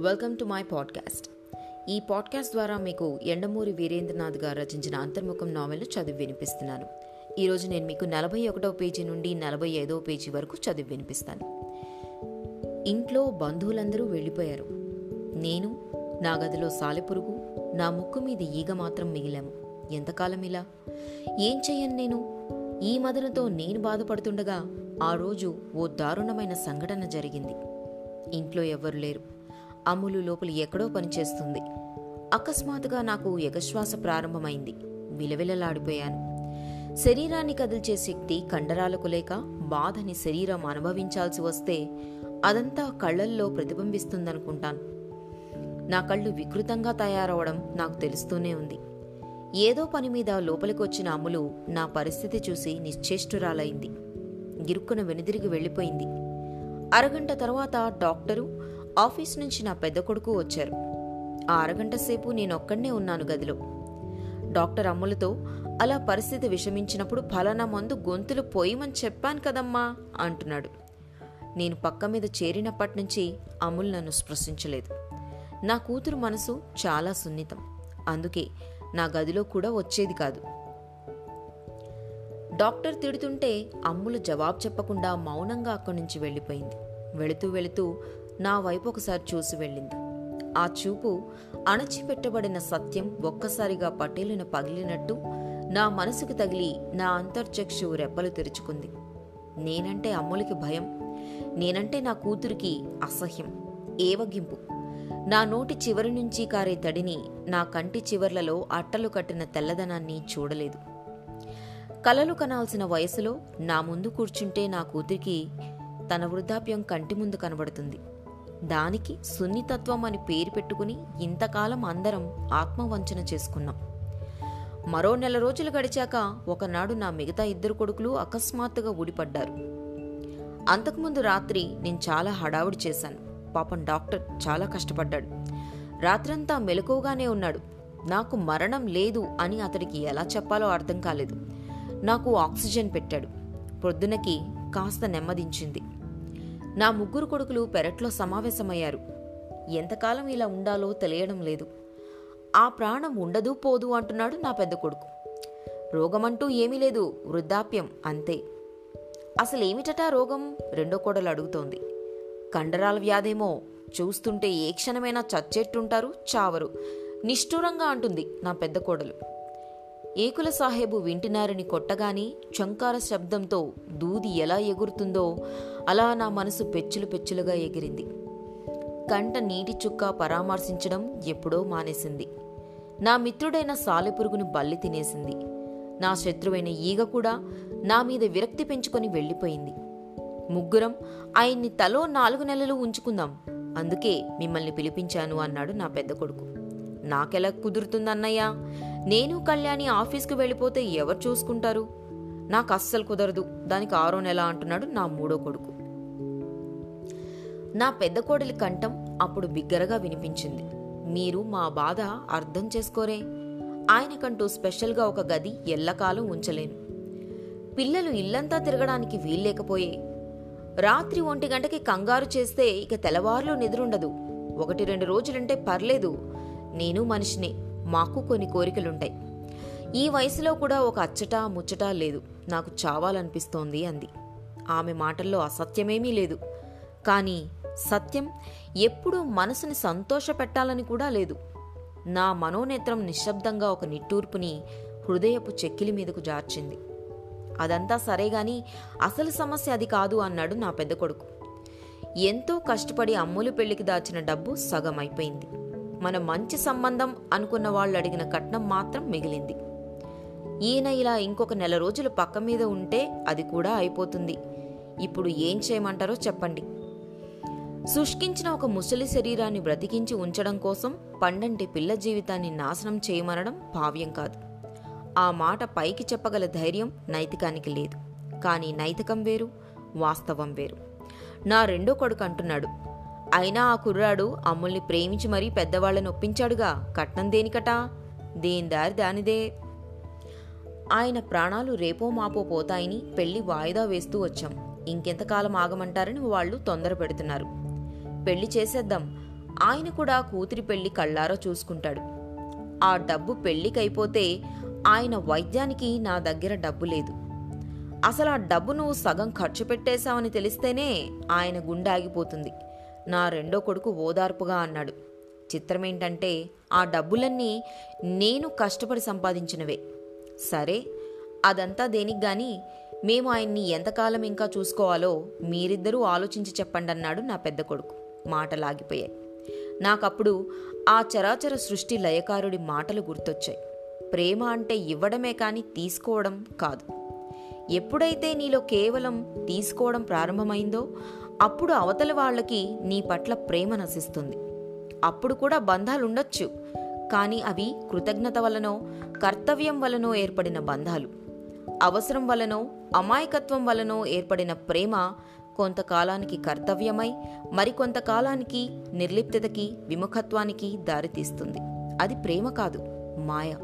Welcome to my podcast ఈ podcast ద్వారా మీకు ఎండమూరి వీరేంద్రనాథ్ గారు రచించిన అంతర్ముఖం నావెల్ను చదివి వినిపిస్తున్నాను. ఈరోజు నేను మీకు నలభై ఒకటవ పేజీ నుండి నలభై ఐదవ పేజీ వరకు చదివి వినిపిస్తాను. ఇంట్లో బంధువులందరూ వెళ్ళిపోయారు. నేను నా గదిలో సాలెపురుగు నా ముక్కు మీద ఈగ మాత్రం మిగిలాము. ఎంతకాలం ఇలా? ఏం చెయ్యను నేను? ఈ మదనతో నేను బాధపడుతుండగా ఆ రోజు ఓ దారుణమైన సంఘటన జరిగింది. ఇంట్లో ఎవ్వరు లేరు. అమ్ములు లోపలి ఎక్కడో పనిచేస్తుంది. అకస్మాత్తుగా నాకు ఎగశ్వాస ప్రారంభమైంది. విలవిలలాడిపోయాను. శరీరాన్ని కదిల్చే శక్తి కండరాలకు లేక బాధని శరీరం అనుభవించాల్సి వస్తే అదంతా కళ్ళల్లో ప్రతిబింబిస్తుందనుకుంటాను. నా కళ్ళు వికృతంగా తయారవడం నాకు తెలుస్తూనే ఉంది. ఏదో పని మీద లోపలికొచ్చిన అమ్ములు నా పరిస్థితి చూసి నిశ్చేష్టురాలైంది. గిరుక్కున వెనుదిరిగి వెళ్ళిపోయింది. అరగంట తర్వాత డాక్టరు ఆఫీస్ నుంచి నా పెద్ద కొడుకు వచ్చారు. అరగంట సేపు నేనొక్కడనే ఉన్నాను గదిలో. డాక్టర్ అమ్ములతో అలా పరిస్థితి విషమించినప్పుడు ఫలానా మందు గొంతులు పోయమని చెప్పాను కదమ్మా అంటున్నాడు. నేను పక్క మీద చేరినప్పటి నుంచి అమ్ములు నన్ను స్పృశించలేదు. నా కూతురు మనసు చాలా సున్నితం. అందుకే నా గదిలో కూడా వచ్చేది కాదు. డాక్టర్ తిడుతుంటే అమ్ములు జవాబు చెప్పకుండా మౌనంగా అక్కడి నుంచి వెళ్ళిపోయింది. వెళుతూ వెళుతూ నా వైపు ఒకసారి చూసి వెళ్ళింది. ఆ చూపు అణచిపెట్టబడిన సత్యం ఒక్కసారిగా పటేలున పగిలినట్టు నా మనసుకు తగిలి నా అంతర్చక్షు రెప్పలు తెరుచుకుంది. నేనంటే అమ్ములకి భయం నేనంటే నా కూతురికి అసహ్యం ఏవగింపు. నా నోటి చివరి నుంచి కారే తడిని నా కంటి చివర్లలో అట్టలు కట్టిన తెల్లదనాన్ని చూడలేదు. కలలు కనాల్సిన వయసులో నా ముందు కూర్చుంటే నా కూతురికి తన వృద్ధాప్యం కంటి ముందు కనబడుతుంది. దానికి సున్నితత్వం అని పేరు పెట్టుకుని ఇంతకాలం అందరం ఆత్మవంచన చేసుకున్నాం. మరో నెల రోజులు గడిచాక ఒకనాడు నా మిగతా ఇద్దరు కొడుకులు అకస్మాత్తుగా ఊడిపడ్డారు. అంతకుముందు రాత్రి నేను చాలా హడావుడి చేశాను. పాపం డాక్టర్ చాలా కష్టపడ్డాడు. రాత్రంతా మెలకువగానే ఉన్నాడు. నాకు మరణం లేదు అని అతడికి ఎలా చెప్పాలో అర్థం కాలేదు. నాకు ఆక్సిజన్ పెట్టాడు. పొద్దునకి కాస్త నెమ్మదించింది. నా ముగ్గురు కొడుకులు పెరట్లో సమావేశమయ్యారు. ఎంతకాలం ఇలా ఉండాలో తెలియడం లేదు. ఆ ప్రాణం ఉండదు పోదు అంటున్నాడు నా పెద్ద కొడుకు. రోగమంటూ ఏమీ లేదు వృద్ధాప్యం అంతే. అసలేమిటటా రోగం? రెండో కోడలు అడుగుతోంది. కండరాల వ్యాధేమో చూస్తుంటే ఏ క్షణమైనా చచ్చేట్టుంటారు చావరు. నిష్ఠూరంగా అంటుంది నా పెద్ద కోడలు. ఏకుల సాహెబు వింటినారని కొట్టగాని చంకార శబ్దంతో దూది ఎలా ఎగురుతుందో అలా నా మనసు పెచ్చులు పెచ్చులుగా ఎగిరింది. కంట నీటి చుక్క పరామర్శించడం ఎప్పుడో మానేసింది. నా మిత్రుడైన సాలెపురుగును బల్లి తినేసింది. నా శత్రువైన ఈగ కూడా నా మీద విరక్తి పెంచుకొని వెళ్ళిపోయింది. ముగ్గురం ఆయన్ని తలో నాలుగు నెలలు ఉంచుకుందాం. అందుకే మిమ్మల్ని పిలిపించాను అన్నాడు నా పెద్ద కొడుకు. నాకెలా కుదురుతుందన్నయ్యా? నేను కళ్యాణి ఆఫీస్కు వెళ్ళిపోతే ఎవరు చూసుకుంటారు? నాకు అస్సలు కుదరదు. దానికి ఆరో నెల అంటున్నాడు నా మూడో కొడుకు. నా పెద్ద కోడలి కంఠం అప్పుడు బిగ్గరగా వినిపించింది. మీరు మా బాధ అర్థం చేసుకోరే. ఆయనకంటూ స్పెషల్గా ఒక గది ఎల్లకాలం ఉంచలేను. పిల్లలు ఇల్లంతా తిరగడానికి వీల్లేకపోయే రాత్రి ఒంటి గంటకి కంగారు చేస్తే ఇక తెల్లవారులో నిద్రుండదు ఒకటి రెండు రోజులుంటే పర్లేదు. నేను మనిషినే. మాకు కొన్ని కోరికలుంటాయి. ఈ వయసులో కూడా ఒక అచ్చట ముచ్చట లేదు. నాకు చావాలనిపిస్తోంది అంది. ఆమె మాటల్లో అసత్యమేమీ లేదు. కానీ సత్యం ఎప్పుడూ మనసుని సంతోషపెట్టాలని కూడా లేదు. నా మనోనేత్రం నిశ్శబ్దంగా ఒక నిట్టూర్పుని హృదయపు చెక్కిలి మీదకు జార్చింది. అదంతా సరే గాని అసలు సమస్య అది కాదు అన్నాడు నా పెద్ద కొడుకు. ఎంతో కష్టపడి అమ్ములు పెళ్ళికి దాచిన డబ్బు సగం అయిపోయింది మన మంచి సంబంధం అనుకున్న వాళ్ళు అడిగిన కట్నం మాత్రం మిగిలింది. ఈయన ఇలా ఇంకొక నెల రోజులు పక్క మీద ఉంటే అది కూడా అయిపోతుంది. ఇప్పుడు ఏం చేయమంటారో చెప్పండి. శుష్కించిన ఒక ముసలి శరీరాన్ని బ్రతికించి ఉంచడం కోసం పండంటి పిల్ల జీవితాన్ని నాశనం చేయమనడం భావ్యం కాదు. ఆ మాట పైకి చెప్పగల ధైర్యం నైతికానికి లేదు. కానీ నైతికం వేరు వాస్తవం వేరు. నా రెండో కొడుకు అంటున్నాడు అయినా ఆ కుర్రాడు అమ్ముల్ని ప్రేమించి మరీ పెద్దవాళ్ళని ఒప్పించాడుగా. కట్నం దేనికటా? దేని దారి దానిదే. ఆయన ప్రాణాలు రేపో మాపో పోతాయని పెళ్ళి వాయిదా వేస్తూ వచ్చాం. ఇంకెంతకాలం ఆగమంటారని వాళ్ళు తొందర పెడుతున్నారు. పెళ్ళి చేసేద్దాం. ఆయన కూడా కూతురి పెళ్ళి కళ్ళారా చూసుకుంటాడు. ఆ డబ్బు పెళ్ళికైపోతే ఆయన వైద్యానికి నా దగ్గర డబ్బు లేదు. అసలు ఆ డబ్బు నువ్వు సగం ఖర్చు పెట్టేశావని తెలిస్తేనే ఆయన గుండె ఆగిపోతుంది. నా రెండో కొడుకు ఓదార్పుగా అన్నాడు. చిత్రమేంటంటే ఆ డబ్బులన్నీ నేను కష్టపడి సంపాదించినవే. సరే అదంతా దేనికి గాని మేము ఆయన్ని ఎంతకాలం ఇంకా చూసుకోవాలో మీరిద్దరూ ఆలోచించి చెప్పండి అన్నాడు నా పెద్ద కొడుకు. మాటలాగిపోయాయి. నాకప్పుడు ఆ చరాచర సృష్టి లయకారుడి మాటలు గుర్తొచ్చాయి. ప్రేమ అంటే ఇవ్వడమే కానీ తీసుకోవడం కాదు. ఎప్పుడైతే నీలో కేవలం తీసుకోవడం ప్రారంభమైందో అప్పుడు అవతల వాళ్ళకి నీ పట్ల ప్రేమ నశిస్తుంది. అప్పుడు కూడా బంధాలుండొచ్చు కానీ అవి కృతజ్ఞత వలనో కర్తవ్యం వలనో ఏర్పడిన బంధాలు. అవసరం వలనో అమాయకత్వం వలనో ఏర్పడిన ప్రేమ కొంతకాలానికి కర్తవ్యమై మరికొంతకాలానికి నిర్లిప్తతకి విముఖత్వానికి దారితీస్తుంది. అది ప్రేమ కాదు మాయ.